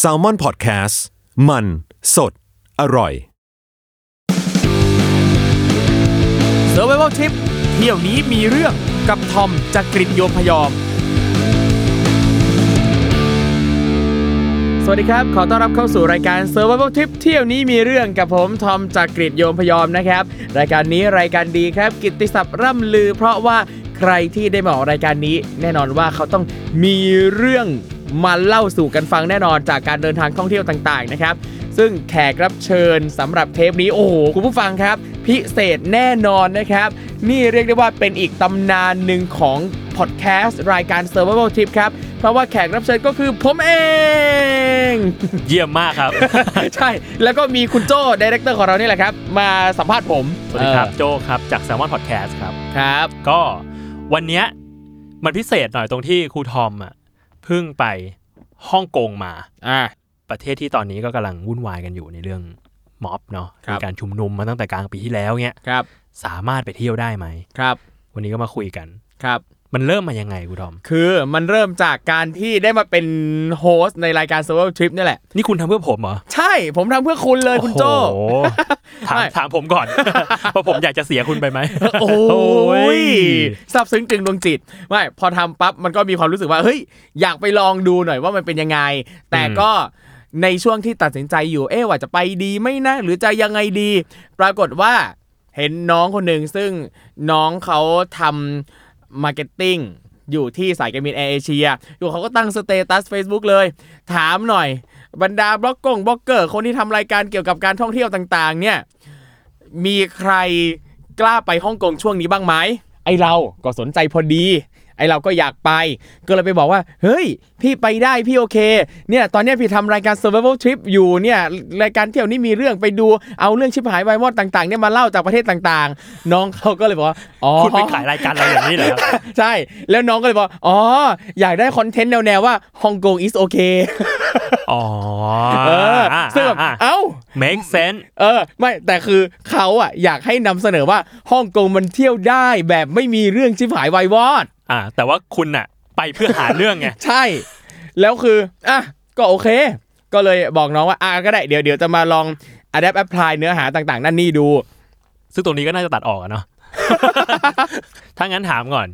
s a l ม o n PODCAST มัน สด อร่อย s u r v i v a l Trip เที่ยวนี้มีเรื่องกับทอมจากกริฑโยมพยอม สวัสดีครับ ขอต้อนรับเข้าสู่รายการ Survival Trip เที่ยวนี้มีเรื่องกับผมทอมจากกริฑโยมพยอมนะครับ รายการนี้รายการดีครับ กิตติศัพท์ร่ำลือ เพราะว่าใครที่ได้มาออกรายการนี้ แน่นอนว่าเขาต้องมีเรื่อง มาเล่าสู่กันฟังแน่นอนจากการเดินทางท่องเที่ยวต่างๆนะครับซึ่งแขกรับเชิญสำหรับเทปนี้โอ้โหคุณผู้ฟังครับ พิเศษแน่นอนนะครับ นี่เรียกได้ว่าเป็นอีกตำนานหนึ่งของพอดแคสต์รายการ Survival Trip ครับ เพราะว่าแขกรับเชิญก็คือผมเอง เยี่ยมมากครับ ใช่ แล้วก็มีคุณโจ้ดีเรคเตอร์ของเรานี่แหละครับ มาสัมภาษณ์ผม สวัสดีครับเอโจครับ จาก s ซ l m o n Podcast ครับอครับ ก็วันเนี้ยมันพิเศษหน่อยตรงที่ครูทอมอะ เพิ่งไปฮ่องกงมา อ่า ประเทศที่ตอนนี้ก็กำลังวุ่นวายกันอยู่ในเรื่องม็อบเนาะครับ มีการชุมนุมมาตั้งแต่กลางปีที่แล้วเนี้ยครับ สามารถไปเที่ยวได้ไหม ครับ วันนี้ก็มาคุยกัน ครับ มันเริ่มมายังไงครูทอม คือมันเริ่มจากการที่ได้มาเป็นโฮสต์ในรายการ Survival Trip นี่แหละ นี่คุณทำเพื่อผมเหรอ ใช่ผมทำเพื่อคุณเลยคุณโจ้โอ้โหถามไม่ถามผมก่อน เพราะผมอยากจะเสียคุณไปไหม โอ้โอ้ยยซาบซึ้งกึ่งดวงจิต ไม่ พอทำปั๊บมันก็มีความรู้สึกว่า เฮ้ย อยากไปลองดูหน่อยว่ามันเป็นยังไง แต่ก็ในช่วงที่ตัดสินใจอยู่ เอ๊ะว่าจะไปดีไหมนะ หรือจะยังไงดี ปรากฏว่า เห็นน้องคนหนึ่งซึ่งน้องเขาทำ marketing อยู่ที่สายการบินแอร์เอเชียอยู่เขาก็ตั้ง status Facebook เลย ถามหน่อย บรรดาบล็อกกงบล็อกเกอร์คนที่ทำรายการเกี่ยวกับการท่องเที่ยวต่างๆ เนี่ย มีใครกล้าไปฮ่องกงช่วงนี้บ้างไหมไอเราก็สนใจพอดี ไอเราก็อยากไป ก็เลยไปบอกว่า เฮ้ย พี่ไปได้พี่โอเค เนี่ยตอนเนี้ยพี่ทำรายการ survival trip อยู่เนี่ยรายการเที่ยวนี้มีเรื่องไปดูเอาเรื่องชิบหายวายมอดต่างๆเนี่ยมาเล่าจากประเทศต่างๆ น้องเขาก็เลยบอกว่าอ๋อคุณไปขายรายการอะไรอย่างนี้เหรอครับใช่แล้วน้องก็เลยบอกอ๋ออยากได้คอนเทนต์แนวๆว่าฮ่องกง is okay อ๋อเออซึ่งแบบอะเอ้า make sense เออ ไม่แต่คือเขาอะอยากให้นำเสนอว่าฮ่องกงมันเที่ยวได้แบบไม่มีเรื่องชิบหายวายวอด อ่า แต่ว่าคุณน่ะ ไปเพื่อหาเรื่องไงใช่ แล้วคืออะก็โอเค ก็เลยบอกน้องว่าอะก็ได้เดี๋ยวเดี๋ยวจะมาลอง adapt apply เนื้อหาต่างๆ นั่นนี่ดู ซึ่งตรงนี้ก็น่าจะตัดออกอะเนาะถ้างั้นถามก่อน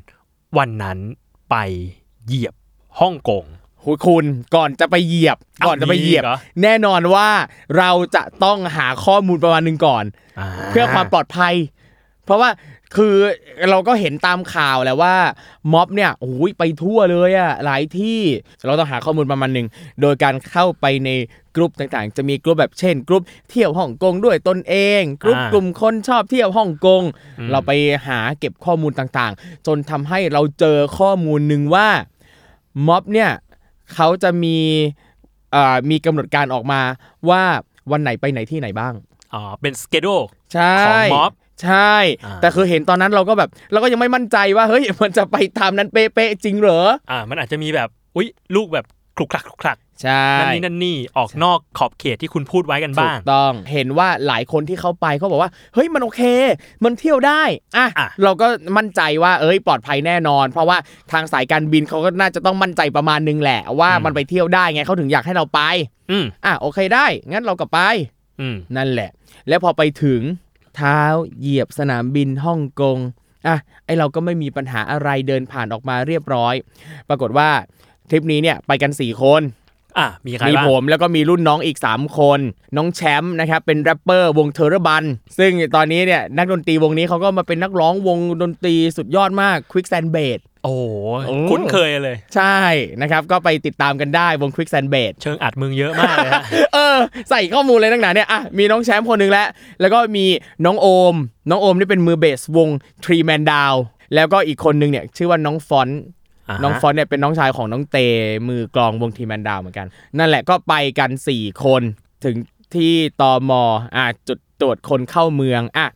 วันนั้นไปเหยียบฮ่องกงหูคุณก่อนจะไปเหยียบอ้าวก่อนจะไปเหยียบมีอีกเหรอแน่นอนว่าเราจะต้องหาข้อมูลประมาณหนึ่งก่อนาเพื่อความปลอดภัย เพราะว่า คือเราก็เห็นตามข่าวแหล้วว่าม็อบเนี่ยโอ้ยไปทั่วเลยอะหลายที่เราต้องหาข้อมูลประมาณหนึ่งโดยการเข้าไปในกลุ่มต่างๆ จะมีกลุ่มแบบเช่นกลุ่มเที่ยวฮ่องกงด้วยตนเองกลุ่มกลุ่มคนชอบเที่ยวฮ่องกง เราไปหาเก็บข้อมูลต่างๆ จนทำให้เราเจอข้อมูลหนึ่งว่าม็อบเนี่ยเขาจะมีเอ่อมีกำหนดการออกมาว่าวันไหนไปไหนที่ไหนบ้างอ๋อเป็นสเกดูใช่ของม็อบ ใช่อ่าแต่คือเห็นตอนนั้นเราก็แบบเราก็ยังไม่มั่นใจว่าเฮ้ยมันจะไปตามนั้นเป๊ะๆจริงเหรออ่ามันอาจจะมีแบบอุ้ยลูกแบบคลุกคลักคลุกคลักใช่นั่นนี่นั่นนี่ออกนอกขอบเขตที่คุณพูดไว้กันถูบ้ากงต้อง เห็นว่าหลายคนที่เขาไปเขาบอกว่า เฮ้ยมันโอเค มันเที่ยวได้อะอะเราก็มั่นใจว่าเอ้ยปลอดภัยแน่นอน เพราะว่าทางสายการบินเขาก็น่าจะต้องมั่นใจประมาณนึงแหละ ว่ามันไปเที่ยวได้ไงเขาถึงอยากให้เราไป อืมอะโอเคได้ งั้นเราก็ไป อืมนั่นแหละ แล้วพอไปถึง เท้าเหยียบสนามบินฮ่องกงอะไอเราก็ไม่มีปัญหาอะไรเดินผ่านออกมาเรียบร้อย ปรากฏว่าทริปนี้เนี่ยไปกัน 4 คนอะมีใครมีบ้างผมแล้วก็มีรุ่นน้องอีก 3 คน น้องแชมป์นะครับเป็นแรปเปอร์วงเทอร์บัน ซึ่งตอนนี้เนี่ยนักดนตรีวงนี้เขาก็มาเป็นนักร้องวงดนตรีสุดยอดมาก Quick Sand b a s โอ้โห โอ้คุ้นเคยเลย ใช่นะครับก็ไปติดตามกันได้วง Quick Sand b a s เชิงอรรถมึงเยอะมากเลยฮะเออ ใส่ข้อมูลเลยตั้งนานเนี่ยอะมีน้องแชมป์คนหนึ่งแล้ว แล้วก็มีน้องโอม น้องโอมนี่เป็นมือเบสวง Tree Man Down แล้วก็อีกคนหนึ่งเนี่ยชื่อว่าน้องฟอนต์าฮะน้องฟอนต์เนี่ยเป็นน้องชายของน้องเตมือกลองวงทีแมนดาวเหมือนกัน นั่นแหละก็ไปกัน 4 คนถึงที่ตอมอะจุดตรวจคนเข้าเมืองอะ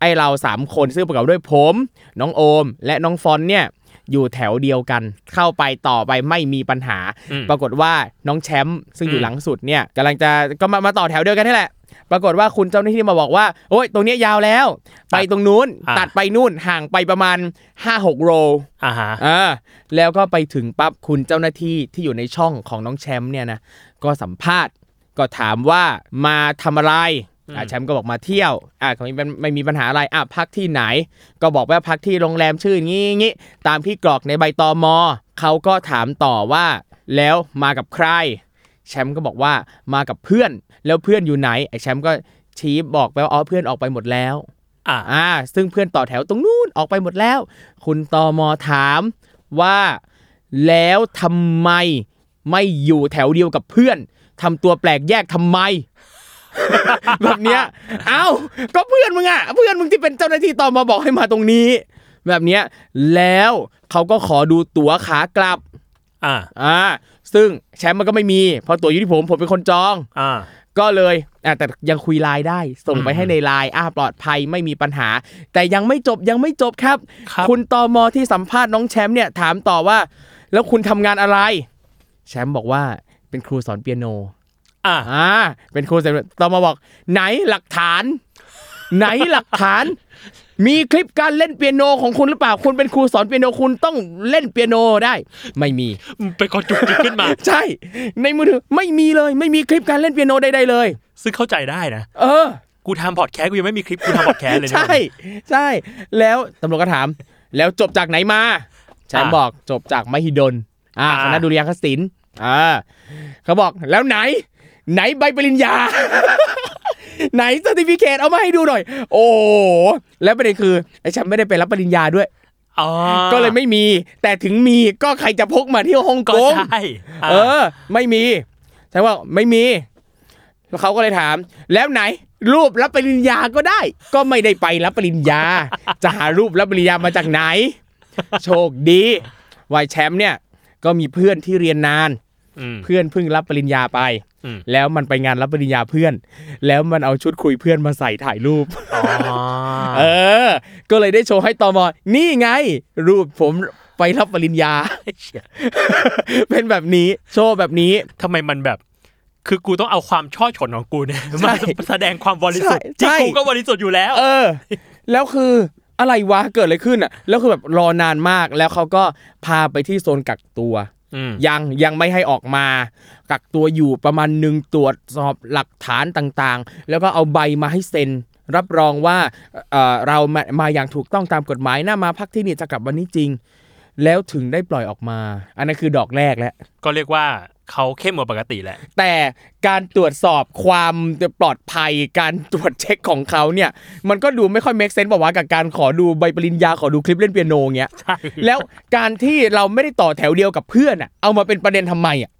ไอเราสามคนซึ่งประกอบด้วยผม น้องโอม และน้องฟอนต์เนี่ย อยู่แถวเดียวกัน เข้าไปต่อไปไม่มีปัญหาอืมปรากฏว่าน้องแชมป์ซึ่งอยู่อืมหลังสุดเนี่ยกำลังจะก็มามาต่อแถวเดียวกันนี่แหละปรากฏว่าคุณเจ้าหน้าที่มาบอกว่าโอ้ยตรงเนี้ยยาวแล้ว ไปตรงนู้นอะตัดไปนู่นห่างไปประมาณ 5-6โรอ่าฮะอ่าแล้วก็ไปถึงปั๊บคุณเจ้าหน้าที่ที่อยู่ในช่องของน้องแชมป์เนี่ยนะก็สัมภาษณ์ก็ถามว่ามาทำอะไร อะแชมป์ก็บอกมาเที่ยวอะเขาไม่เป็นไม่มีปัญหาอะไรอะพักที่ไหน ก็บอกว่าพักที่โรงแรมชื่ออย่างงี้งี้ตามที่กรอกในใบตอมอเขาก็ถามต่อว่า แล้วมากับใคร แชมป์ก็บอกว่ามากับเพื่อน แล้วเพื่อนอยู่ไหนไอ้แชมป์ก็ชี้บอกไปว่าอ๋อเพื่อนออกไปหมดแล้วอ่าอ่า ซึ่งเพื่อนต่อแถวตรงนู้นออกไปหมดแล้ว คุณตอมอถามว่าแล้วทำไมไม่อยู่แถวเดียวกับเพื่อนทำตัวแปลกแยกทำไม แบบเนี้ย เอ้า ก็เพื่อนมึงอะ เพื่อนมึงที่เป็นเจ้าหน้าที่ตอมอบอกให้มาตรงนี้ แบบเนี้ย แล้วเขาก็ขอดูตั๋วขากลับ อ่า อ่า ซึ่งแชมป์มันก็ไม่มี เพราะตั๋วอยู่ที่ผม ผมเป็นคนจอง อ่า ก็เลยอะแต่ยังคุยไลน์ได้ ส่งไปอืมให้ในไลน์อ่าปลอดภัยไม่มีปัญหา แต่ยังไม่จบยังไม่จบครับครับณตอมอที่สัมภาษณ์น้องแชมป์เนี่ยถามต่อว่า แล้วคุณทำงานอะไร แชมป์บอกว่าเป็นครูสอนเปียโน อ่าอ่าเป็นครูสอนตอมอบอก ไหนหลักฐาน ไหนหลักฐาน มีคลิปการเล่นเปียโนของคุณหรือเปล่า คุณเป็นครูสอนเปียโนคุณต้องเล่นเปียโนได้ ไม่มีเป็นคนจุกจิกขึ้นมา ใช่ ในมือถือไม่มีเลย ไม่มีคลิปการเล่นเปียโนใดๆเลย ซึ่งเข้าใจได้นะเออ กูทำพอดแคสต์กูยังไม่มีคลิปกูทำพอดแคสต์เลยนะใช่ ใช่ แล้วตำรวจก็ถาม แล้วจบจากไหนมาแชมป์อ่าบอกจบจากมหิดลอ่าอ่าคณะดุริยางคศิลป์อ่าเขาบอกแล้วไหน ไหนใบปริญญา ไหนสติฟิเคตเอามาให้ดูหน่อย โอ้โหแล้วประเด็นคือไอ้แชมป์ไม่ได้ไปรับปริญญาด้วยอ๋อก็เลยไม่มี แต่ถึงมีก็ใครจะพกมาที่ฮ่องก็กงใช่าเออ ไม่มีใช่ว่าไม่มีแล้วเขาก็เลยถาม แล้วไหน รูปรับปริญญาก็ได้ ก็ไม่ได้ไปรับปริญญา จะหารูปรับปริญญามาจากไหน โชคดีวายแชมป์เนี่ย ก็มีเพื่อนที่เรียนนานอืมเพื่อนเพิ่งรับปริญญาไปอืม แล้วมันไปงานรับปริญญาเพื่อน แล้วมันเอาชุดคุยเพื่อนมาใส่ถ่ายรูปอ๋อเออ ก็เลยได้โชว์ให้ตอมอนี่ไง รูปผมไปรับปริญญา เป็นแบบนี้โชว์แบบนี้ทำไมมันแบบ คือกูต้องเอาความช่อฉนของกูเนี่ยใช่มาแสดงความบริสุทธิ์ใช่ที่กูก็บริสุทธิ์อยู่แล้ว เออ แล้วคืออะไรวะเกิดอะไรขึ้นอะ แล้วคือแบบรอนานมากแล้วเขาก็พาไปที่โซนกักตัวอืม ยังยังไม่ให้ออกมา กักตัวอยู่ประมาณหนึ่งตรวจสอบหลักฐานต่างๆ แล้วก็เอาใบมาให้เซ็น รับรองว่าเเรามามาอย่างถูกต้องตามกฎหมายนะมาพักที่นี่จะกลับวันนี้จริง แล้วถึงได้ปล่อยออกมา อันนั้นคือดอกแรกแล้วก็เรียกว่าเขาเข้มกว่าปกติแหละ แต่การตรวจสอบความปลอดภัยการตรวจเช็คของเขาเนี่ย มันก็ดูไม่ค่อย make sense บอกว่าวะกับการขอดูใบปริญญาขอดูคลิปเล่นเปียโนเงี้ยใช่แล้วการที่เราไม่ได้ต่อแถวเดียวกับเพื่อนอะเอามาเป็นประเด็นทำไมอะ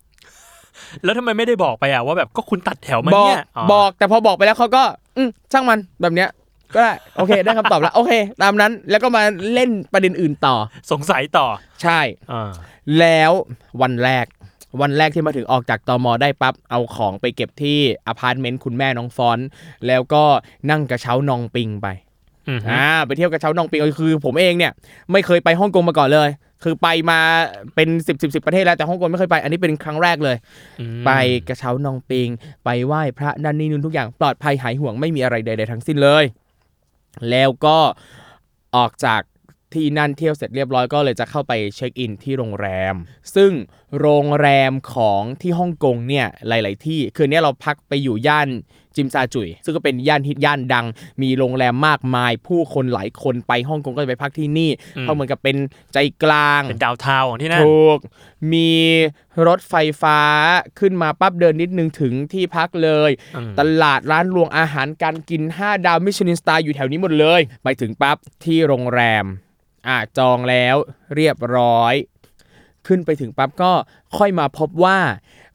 แล้วทำไมไม่ได้บอกไปอะว่าแบบก็คุณตัดแถวมาบอกเนี่ยบอกแต่พอบอกไปแล้วเขาก็ อืมช่างมันแบบเนี้ย ก็ได้โอเคได้คำตอบแล้ว โอเค ตามนั้นแล้วก็มาเล่นประเด็นอื่นต่อ สงสัยต่อใช่ อ่าแล้ววันแรก วันแรกที่มาถึงออกจากตอมอได้ปั๊บเอาของไปเก็บที่อพาร์ตเมนต์คุณแม่น้องฟอนต์แล้วก็นั่งกระเช้านองปิงไป อืมฮึอ่าไปเที่ยวกระเช้านองปิงคือ ผมเองเนี่ยไม่เคยไปฮ่องกงมาก่อนเลย คือไปมาเป็นสิบสิบสิบประเทศแล้วแต่ฮ่องกงไม่เคยไปอันนี้เป็นครั้งแรกเลยอืมไปกระเช้านองปิง ไปไหว้พระนั่นนี่นู่นทุกอย่างปลอดภัยหายห่วงไม่มีอะไรใดๆทั้งสิ้นเลย แล้วก็ออกจาก ที่นั่นเที่ยวเสร็จเรียบร้อยก็เลยจะเข้าไปเช็คอินที่โรงแรม ซึ่งโรงแรมของที่ฮ่องกงเนี่ยหลาย ๆ ที่คืนนี้เราพักไปอยู่ย่านจิมซาจุย ซึ่งก็เป็นย่านฮิตย่านดัง มีโรงแรมมากมาย ผู้คนหลายคนไปฮ่องกงก็จะไปพักที่นี่ เพราะเหมือนกับเป็นใจกลาง เป็น downtown ของที่นั่น ถูก มีรถไฟฟ้าขึ้นมาปั๊บเดินนิดนึงถึงที่พักเลยอืมตลาดร้านรวงอาหารการกิน 5 ดาว Michelin star อยู่แถวนี้หมดเลย ไปถึงปั๊บที่โรงแรม อะจองแล้วเรียบร้อย ขึ้นไปถึงปั๊บก็ค่อยมาพบว่า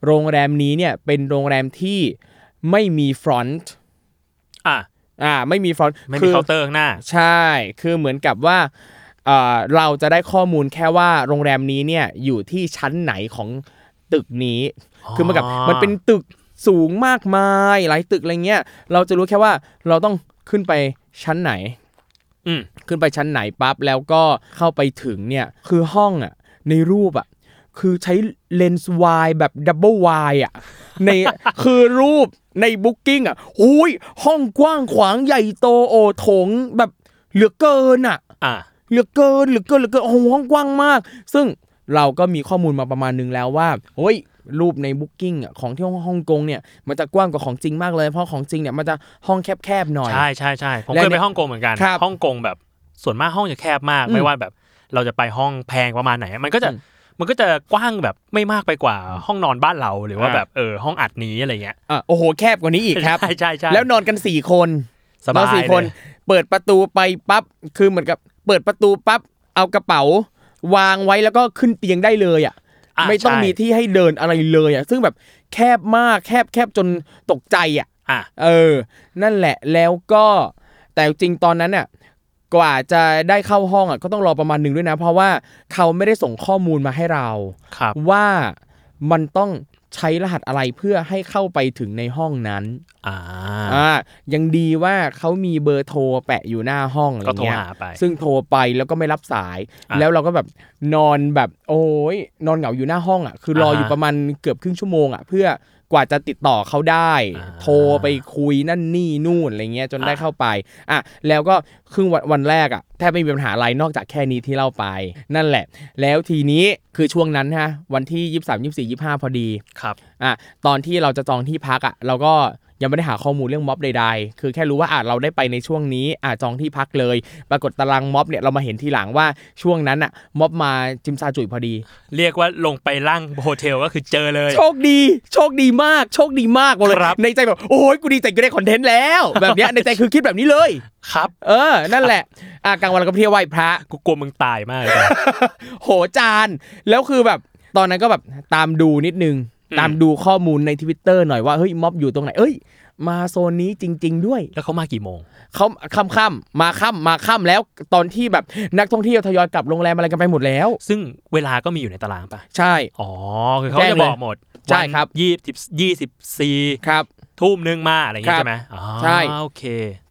โรงแรมนี้เนี่ยเป็นโรงแรมที่ไม่มี front อะอ่าไม่มี front คือไม่มีเคาน์เตอร์ข้างหน้า ใช่ คือเหมือนกับว่าเอ่อเราจะได้ข้อมูลแค่ว่าโรงแรมนี้เนี่ยอยู่ที่ชั้นไหนของตึกนี้ คือมันกับมันเป็นตึกสูงมากมาย หลายตึกอะไรเงี้ย เราจะรู้แค่ว่าเราต้องขึ้นไปชั้นไหนอืม ขึ้นไปชั้นไหนปั๊บแล้วก็เข้าไปถึงเนี่ยคือห้องอะในรูปอะคือใช้เลนส์ wide แบบ double wide อะในคือรูปใน Booking อะหุยห้องกว้างขวางใหญ่โตโอโถงแบบเหลือเกินอะอ่าเหลือเกินเหลือเกินเหลือเกินโอ้โหห้องกว้างมาก ซึ่งเราก็มีข้อมูลมาประมาณนึงแล้วว่าโอ้ย รูปในบุ๊กิ้งอะของที่ฮ่องกงเนี่ยมันจะกว้างกว่าของจริงมากเลย เพราะของจริงเนี่ยมันจะห้องแคบๆหน่อย ใช่ใช่ใช่ผมและเคยเนี่ไปยฮ่องกงเหมือนกันครับฮ่องกงแบบส่วนมากห้องจะแคบมากอืมไม่ว่าแบบเราจะไปห้องแพงประมาณไหน มันก็จะอืมมันก็จะกว้างแบบไม่มากไปกว่าห้องนอนบ้านเราหรือว่าอ่าแบบเออห้องอัดนี้อะไรเงี้ยอะโอ้โหแคบกว่านี้อีกครับใช่ใช่ใช่แล้วนอนกันสี่คนสบายนอนสี่คนเลยเปิดประตูไปปั๊บคือเหมือนกับ เปิดประตูปั๊บเอากระเป๋า วางไว้แล้วก็ขึ้นเตียงได้เลยอะะ ไม่ต้องใช่มีที่ให้เดินอะไรเลยอะซึ่งแบบแคบมากแคบแคบจนตกใจอะอะเออ นั่นแหละแล้วก็แต่จริงๆตอนนั้นน่ะกว่าจะได้เข้าห้องอะก็ต้องรอประมาณหนึ่งด้วยนะ เพราะว่าเขาไม่ได้ส่งข้อมูลมาให้เราครับว่ามันต้อง ใช้รหัสอะไรเพื่อให้เข้าไปถึงในห้องนั้น อ่าอ่ายังดีว่าเขามีเบอร์โทรแปะอยู่หน้าห้องอะไรก็โทรเงี้ย หาไป ซึ่งโทรไปแล้วก็ไม่รับสาย อะแล้วเราก็แบบนอนแบบโอ้ยนอนเหงาอยู่หน้าห้องอะ คือรออยู่อ่าฮะ ประมาณเกือบครึ่งชั่วโมงอะ เพื่อ กว่าจะติดต่อเขาได้อ่าโทรไปคุยนั่นนี่นู่นอะไรเงี้ยจนได้อะเข้าไปอะแล้วก็ครึ่งวันวันแรกอะแทบไม่มีปัญหาอะไรนอกจากแค่นี้ที่เล่าไป นั่นแหละ แล้วทีนี้คือช่วงนั้นฮะวันที่23 24 25พอดีครับอะตอนที่เราจะจองที่พักอะเราก็ ยังไม่ได้หาข้อมูลเรื่องม็อบใดๆ คือแค่รู้ว่าอะเราได้ไปในช่วงนี้อะจองที่พักเลย ปรากฏตารางม็อบเนี่ยเรามาเห็นทีหลังว่าช่วงนั้นอะม็อบมาจิมซาจุยพอดี เรียกว่าลงไปล่างโฮเทลก็คือเจอเลย โชคดี โชคดีมาก โชคดีมากบอกเลยครับในใจแบบโอ้ยกูดีใจกูได้คอนเทนต์แล้วแบบเนี้ยในใจคือคิดแบบนี้เลยครับ เออ นั่นแหละ อะกลางวันเราก็ไปเที่ยวไหว้พระ กูกลัวมึงตายมากเลยโหจาน แล้วคือแบบตอนนั้นก็แบบตามดูนิดนึงอืม ตามดูข้อมูลในทวิตเตอร์หน่อยว่าเฮ้ยม็อบอยู่ตรงไหน เอ้ย มาโซนนี้จริง ๆ ด้วย แล้วเขามากี่โมงเขาค่ำค่ำๆมาค่ำมาค่ำแล้วตอนที่แบบนักท่องเที่ยวทยอยกลับโรงแรมอะไรกันไปหมดแล้ว ซึ่งเวลาก็มีอยู่ในตารางปะใช่ อ๋อคือเขาแจ้งจะเลยบอกหมดใช่ครับยี่สิบยี่สิบสี่ครับทุ่มหนึงมาอะไรอย่างเงี้คยรับใช่ไหมอ๋อใช่โอเค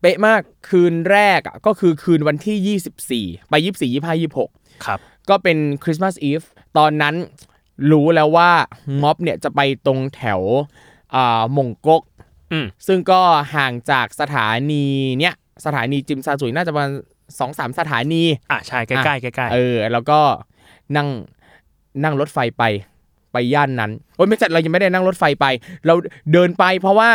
เป๊ะมากคืนแรกอะก็คือคืนวันที่ 24 ไป 24 25 26 ครับ ก็เป็นคริสต์มาสอีฟตอนนั้น รู้แล้วว่าม็อบเนี่ยจะไปตรงแถวอ่ามงกกอืมซึ่งก็ห่างจากสถานีเนี้ยสถานีจิมซาจุยน่าจะประมาณสองสามสถานีอะใช่ใกล้ๆใกล้เออ แล้วก็นั่งนั่งรถไฟไปไปย่านนั้นโอ้ยไม่ใช่เรายังไม่ได้นั่งรถไฟไป เราเดินไปเพราะว่า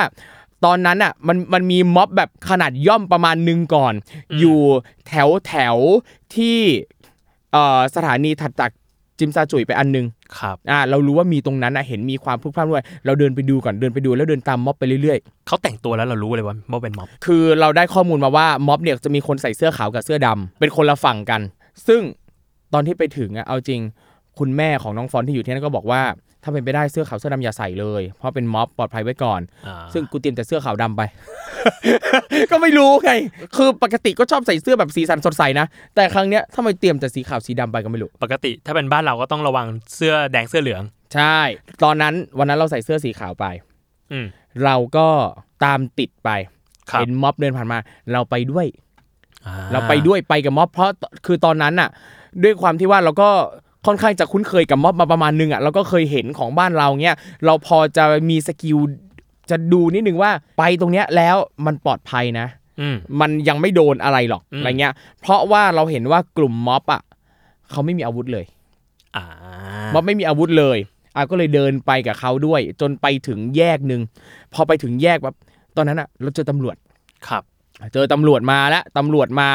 ตอนนั้นอะมันมันมีม็อบแบบขนาดย่อมประมาณหนึงก่อน อยู่แถวแถวที่เอ่อสถานีถัดจาก จิมซาจุยไปอันหนึงๆครับอ่าเรารู้ว่ามีตรงนั้นอะเห็นมีความพลุกพล่านด้วยเราเดินไปดูก่อนเดินไปดูแล้วเดินตามม็อบไปเรื่อยเขาแต่งตัวแล้วเรารู้เลยว่าว่าเป็นม็อบๆคือเราได้ข้อมูลมาว่าม็อบเนี่ยจะมีคนใส่เสื้อขาวกับเสื้อดำเป็นคนละฝั่งกัน ซึ่งตอนที่ไปถึงอะเอาจริง คุณแม่ของน้องฟอนที่อยู่ที่นั่นก็บอกว่า ถ้าเป็นไปได้เสื้อขาวเสื้อดำอย่าใส่เลย เพราะเป็นม็อบปลอดภัยไว้ก่อนอ่าซึ่งกูเตรียมแต่เสื้อขาวดำไป ก็ไม่รู้ไง คือปกติก็ชอบใส่เสื้อแบบสีสันสดใสนะ แต่ครั้งเนี้ยทำไมเตรียมแต่สีขาวสีดำไปก็ไม่รู้ ปกติถ้าเป็นบ้านเราก็ต้องระวังเสื้อแดงเสื้อเหลือง ใช่ ตอนนั้นวันนั้นเราใส่เสื้อสีขาวไป อืมเราก็ตามติดไป ครับเห็นม็อบเดินผ่านมา เราไปด้วย อ่ เราไปด้วยไปกับม็อบเพราะคือตอนนั้นน่ะ ด้วยความที่ว่าเราก็ ค่อนข้างจะคุ้นเคยกับม็อบมาประมาณนึงอะเราก็เคยเห็นของบ้านเราเนี้ยเราพอจะมีสกิลจะดูนิดนึงว่าไปตรงเนี้ยแล้วมันปลอดภัยนะอืมมันยังไม่โดนอะไรหรอกอืมอะไรเงี้ย เพราะว่าเราเห็นว่ากลุ่มม็อบอะเขาไม่มีอาวุธเลยอ่าม็อบไม่มีอาวุธเลยอะก็เลยเดินไปกับเขาด้วย จนไปถึงแยกหนึ่งพอไปถึงแยกแบบตอนนั้นอะ เราเจอตำรวจครับ เจอตำรวจมาแล้วตำรวจมา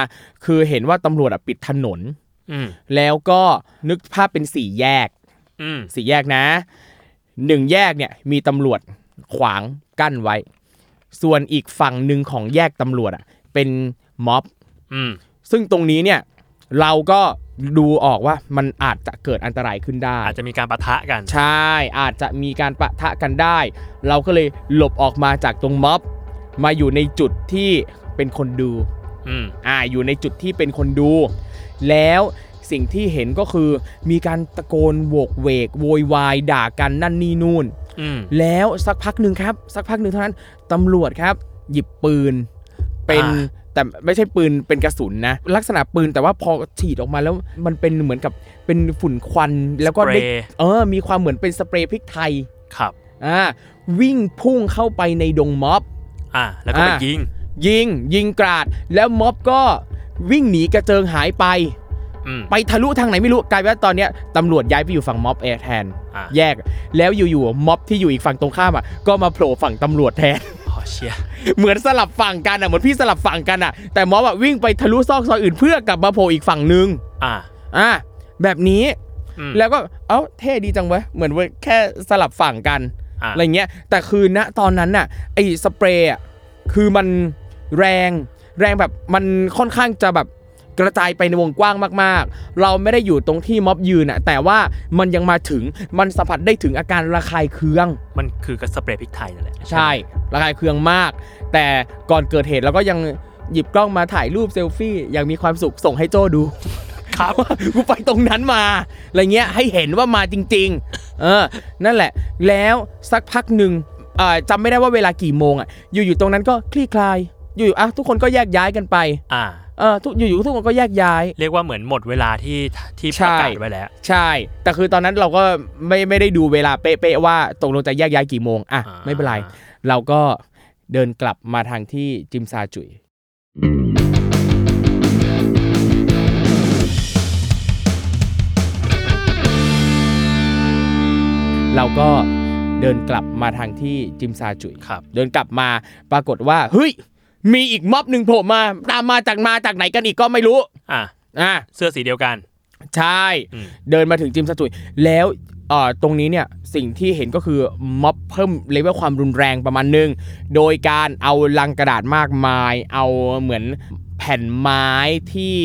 คือเห็นว่าตำรวจอะปิดถนนอืม แล้วก็นึกภาพเป็นสี่แยกอืมสี่แยกนะหนึ่งแยกเนี่ยมีตำรวจขวางกั้นไว้ ส่วนอีกฝั่งหนึ่งของแยกตำรวจอะ เป็นม็อบอืมซึ่งตรงนี้เนี่ย เราก็ดูออกว่ามันอาจจะเกิดอันตรายขึ้นได้ อาจจะมีการปะทะกัน ใช่ อาจจะมีการปะทะกันได้ เราก็เลยหลบออกมาจากตรงม็อบ มาอยู่ในจุดที่เป็นคนดูอืมอ่าอยู่ในจุดที่เป็นคนดู แล้วสิ่งที่เห็นก็คือมีการตะโกนโวกเวกโวยวายด่ากันนั่นนี่นู่นอืมแล้วสักพักหนึ่งครับ สักพักหนึ่งเท่านั้นตำรวจครับ หยิบปืนเป็นอ่าแต่ไม่ใช่ปืนเป็นกระสุนนะ ลักษณะปืนแต่ว่าพอฉีดออกมาแล้วมันเป็นเหมือนกับเป็นฝุ่นควันแล้วก็ได้สเปรย์เออ มีความเหมือนเป็นสเปรย์พริกไทยครับอ่าวิ่งพุ่งเข้าไปในดงม็อบอ่าแล้วก็ไปอ่ายิง ยิงยิงกราดแล้วม็อบก็ วิ่งหนีกระเจิงหายไปอืมไปทะลุทางไหนไม่รู้กลายเป็นว่าตอนเนี้ยตำรวจย้ายไปอยู่ฝั่งม็อบแอร์แทนอ่าแยกแล้วอยู่ๆม็อบที่อยู่อีกฝั่งตรงข้ามอะก็มาโผล่ฝั่งตำรวจแทนอ๋อเชียเหมือนสลับฝั่งกันอะเหมือนพี่สลับฝั่งกันอะ แต่ม็อบอะวิ่งไปทะลุซอกซอยอื่นเพื่อกลับมาโผล่อีกฝั่งนึง อ่าอะแบบนี้อืมแล้วก็เอ้าเท่ดีจังเว้ยเหมือนว่าแค่สลับฝั่งกันอ่าอะไรเงี้ยแต่คือณตอนนั้นน่ะไอ้สเปรย์อะคือมันแรง แรงแบบมันค่อนข้างจะแบบกระจายไปในวงกว้างมากๆ เราไม่ได้อยู่ตรงที่ม็อบยืนอะแต่ว่ามันยังมาถึงมันสัมผัสได้ถึงอาการระคายเคือง มันคือกระสเปรย์พริกไทยนั่นแหละใช่ ระคายเคืองมาก แต่ก่อนเกิดเหตุเราก็ยังหยิบกล้องมาถ่ายรูปเซลฟี่อย่างมีความสุขส่งให้โจ้ดู ครับกูไปตรงนั้นมาอะไรเงี้ยให้เห็นว่ามาจริง ๆ เออ นั่นแหละ แล้วสักพักหนึ่งอ่าจำไม่ได้ว่าเวลากี่โมงอะอยู่ๆตรงนั้นก็คลี่คลาย อยู่ๆอะทุกคนก็แยกย้ายกันไปอ่าเออทุกอยู่ๆทุกคนก็แยกย้าย เรียกว่าเหมือนหมดเวลาที่ที่ใช่ ประกาศไว้แล้ว ใช่ แต่คือตอนนั้นเราก็ไม่ไม่ได้ดูเวลาเป๊ะๆว่าตกลงจะแยกย้ายกี่โมงอะอ่า ไม่เป็นไร เราก็เดินกลับมาทางที่จิมซาจุย เราก็เดินกลับมาทางที่จิมซาจุย ครับ เดินกลับมาปรากฏว่า เฮ้ย มีอีกม็อบหนึ่งโผล่มา ตามมาจากมาจากไหนกันอีกก็ไม่รู้ อ่าอะเสื้อสีเดียวกัน ใช่อืมเดินมาถึงจิมซาจุยแล้วเอ่อตรงนี้เนี่ยสิ่งที่เห็นก็คือม็อบเพิ่มเลเวลความรุนแรงประมาณหนึ่ง โดยการเอาลังกระดาษมากมาย เอาเหมือนแผ่นไม้ที่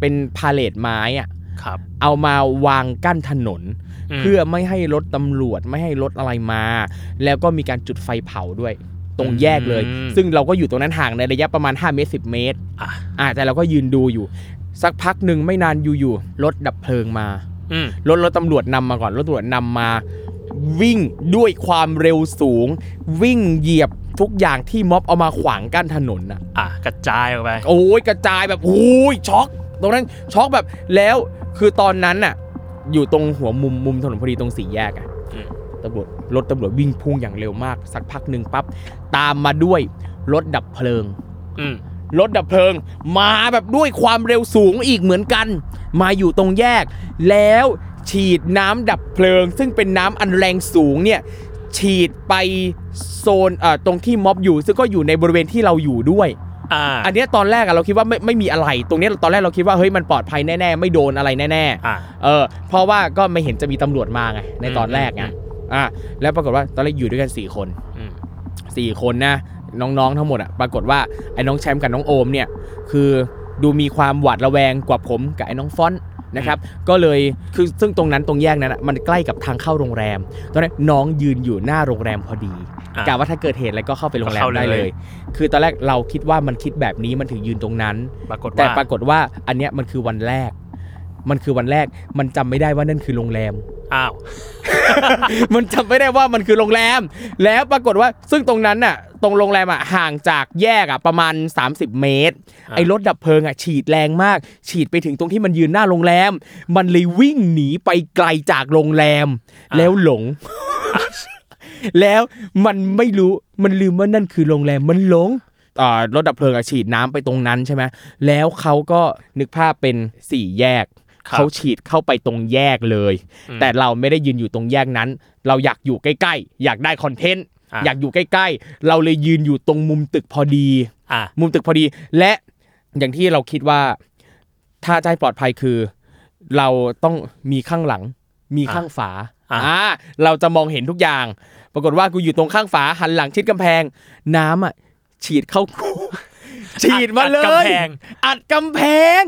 เป็นพาเลตไม้อะครับเอามาวางกั้นถนนเพื่อไม่ให้รถตำรวจไม่ให้รถอะไรมา แล้วก็มีการจุดไฟเผาด้วย ตรงแยกเลยอืมซึ่งเราก็อยู่ตรงนั้นห่างในระยะประมาณ 5 เมตร 10 เมตรอะอ่าแต่เราก็ยืนดูอยู่ สักพักหนึ่งไม่นานอยู่ๆรถดับเพลิงมาอืมรถรถตำรวจนำมาก่อนรถตำรวจนำมา วิ่งด้วยความเร็วสูง วิ่งเหยียบทุกอย่างที่ม็อบเอามาขวางกั้นถนนน่ะอะกระจายออกไปโอ้ยกระจายแบบโอ้ยช็อกตรงนั้นช็อกแบบแล้วคือตอนนั้นน่ะอยู่ตรงหัวมุมมุมถนนพอดีตรงสี่แยกอะอืม ตำรวจรถตำรวจวิ่งพุ่งอย่างเร็วมาก สักพักหนึ่งปั๊บตามมาด้วยรถดับเพลิงอืมรถดับเพลิง มาแบบด้วยความเร็วสูงอีกเหมือนกัน มาอยู่ตรงแยก แล้วฉีดน้ำดับเพลิง ซึ่งเป็นน้ำอันแรงสูงเนี่ยฉีดไปโซนเอ่อตรงที่ม็อบอยู่ ซึ่งก็อยู่ในบริเวณที่เราอยู่ด้วยอ่าอันเนี้ยตอนแรกอะเราคิดว่าไม่ไม่มีอะไร ตรงเนี้ยตอนแรกเราคิดว่าเฮ้ยมันปลอดภัยแน่ๆ ไม่โดนอะไรแน่อ่าๆเออเพราะว่าก็ไม่เห็นจะมีตำรวจมาไงในตอนแรกไง อืมอะแล้วปรากฏว่าตอนแรกอยู่ด้วยกัน 4 คนอืมสี่คนนะน้องๆทั้งหมดอะปรากฏว่าไอ้น้องแชมป์กับน้องโอมเนี่ยคือดูมีความหวาดระแวงกว่าผมกับไอ้น้องฟอนต์นะครับก็เลยคือซึ่งตรงนั้นตรงแยกนั้นอะมันใกล้กับทางเข้าโรงแรม ตอนนั้นน้องยืนอยู่หน้าโรงแรมพอดีอะกะว่าถ้าเกิดเหตุอะไรก็เข้าไปโรงแรมก็เข้าเลยได้เลย คือตอนแรกเราคิดว่ามันคิดแบบนี้มันถึงยืนตรงนั้นปรากฏแต่ว่าปรากฏว่าอันเนี้ยมันคือวันแรก มันคือวันแรกมันจำไม่ได้ว่านั่นคือโรงแรม อ้าว มันจำไม่ได้ว่ามันคือโรงแรม แล้วปรากฏว่าซึ่งตรงนั้นน่ะ ตรงโรงแรมอะห่างจากแยกอะประมาณ 30 เมตรอ่าไอ้รถดับเพลิงอะฉีดแรงมาก ฉีดไปถึงตรงที่มันยืนหน้าโรงแรม มันเลยวิ่งหนีไปไกลจากโรงแรม แล้วหลง แล้วมันไม่รู้มันลืมว่านั่นคือโรงแรมมันหลงอ่ารถดับเพลิงอะฉีดน้ำไปตรงนั้นใช่ไหมแล้วเขาก็นึกภาพเป็นสี่แยกครับ เขาฉีดเข้าไปตรงแยกเลยอืมแต่เราไม่ได้ยืนอยู่ตรงแยกนั้น เราอยากอยู่ใกล้ๆ อยากได้คอนเทนต์อะอยากอยู่ใกล้ๆ เราเลยยืนอยู่ตรงมุมตึกพอดีอะมุมตึกพอดี และอย่างที่เราคิดว่าถ้าจะให้ปลอดภัยคือ เราต้องมีข้างหลัง มีข้างฝาอะอ่าเราจะมองเห็นทุกอย่าง ปรากฏว่ากูอยู่ตรงข้างฝาหันหลังชิดกำแพง น้ำอะฉีดเข้ากูฉีดมาเลอัดกำยแพงอัดกำแพง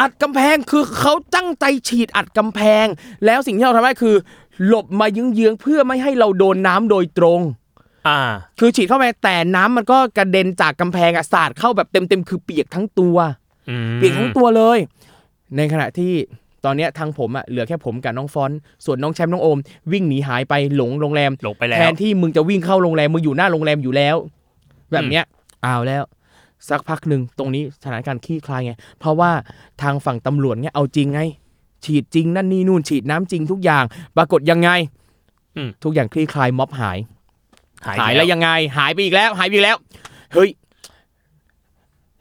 อัดกำแพงคือเขาตั้งใจฉีดอัดกำแพง แล้วสิ่งที่เราทำได้คือ หลบมาเยื้องๆเพื่อไม่ให้เราโดนน้ำโดยตรงอ่าคือฉีดเข้าไปแต่น้ำมันก็กระเด็นจากกำแพงอะสาดเข้าแบบเต็มๆคือเปียกทั้งตัวอืมเปียกทั้งตัวเลย ในขณะที่ตอนเนี้ยทางผมอะเหลือแค่ผมกับน้องฟอนต์ส่วนน้องแชมป์น้องโอม วิ่งหนีหายไปหลงโรงแรมหลงไปแล้แทวนที่มึงจะวิ่งเข้าโรงแรมมึงอยู่หน้าโรงแรมอยู่แล้ว แบบเนี้ยเอาแล้ว สักพักหนึ่งตรงนี้สถานการณ์คลี่คลายไง เพราะว่าทางฝั่งตำรวจเนี่ยเอาจริงไง ฉีดจริงนั่นนี่นู่นฉีดน้ำจริงทุกอย่าง ปรากฏยังไงอืมทุกอย่างคลี่คลายม็อบหายหาย หายแล้วยังไง หายไปอีกแล้ว หายไปอีกแล้ว เฮ้ย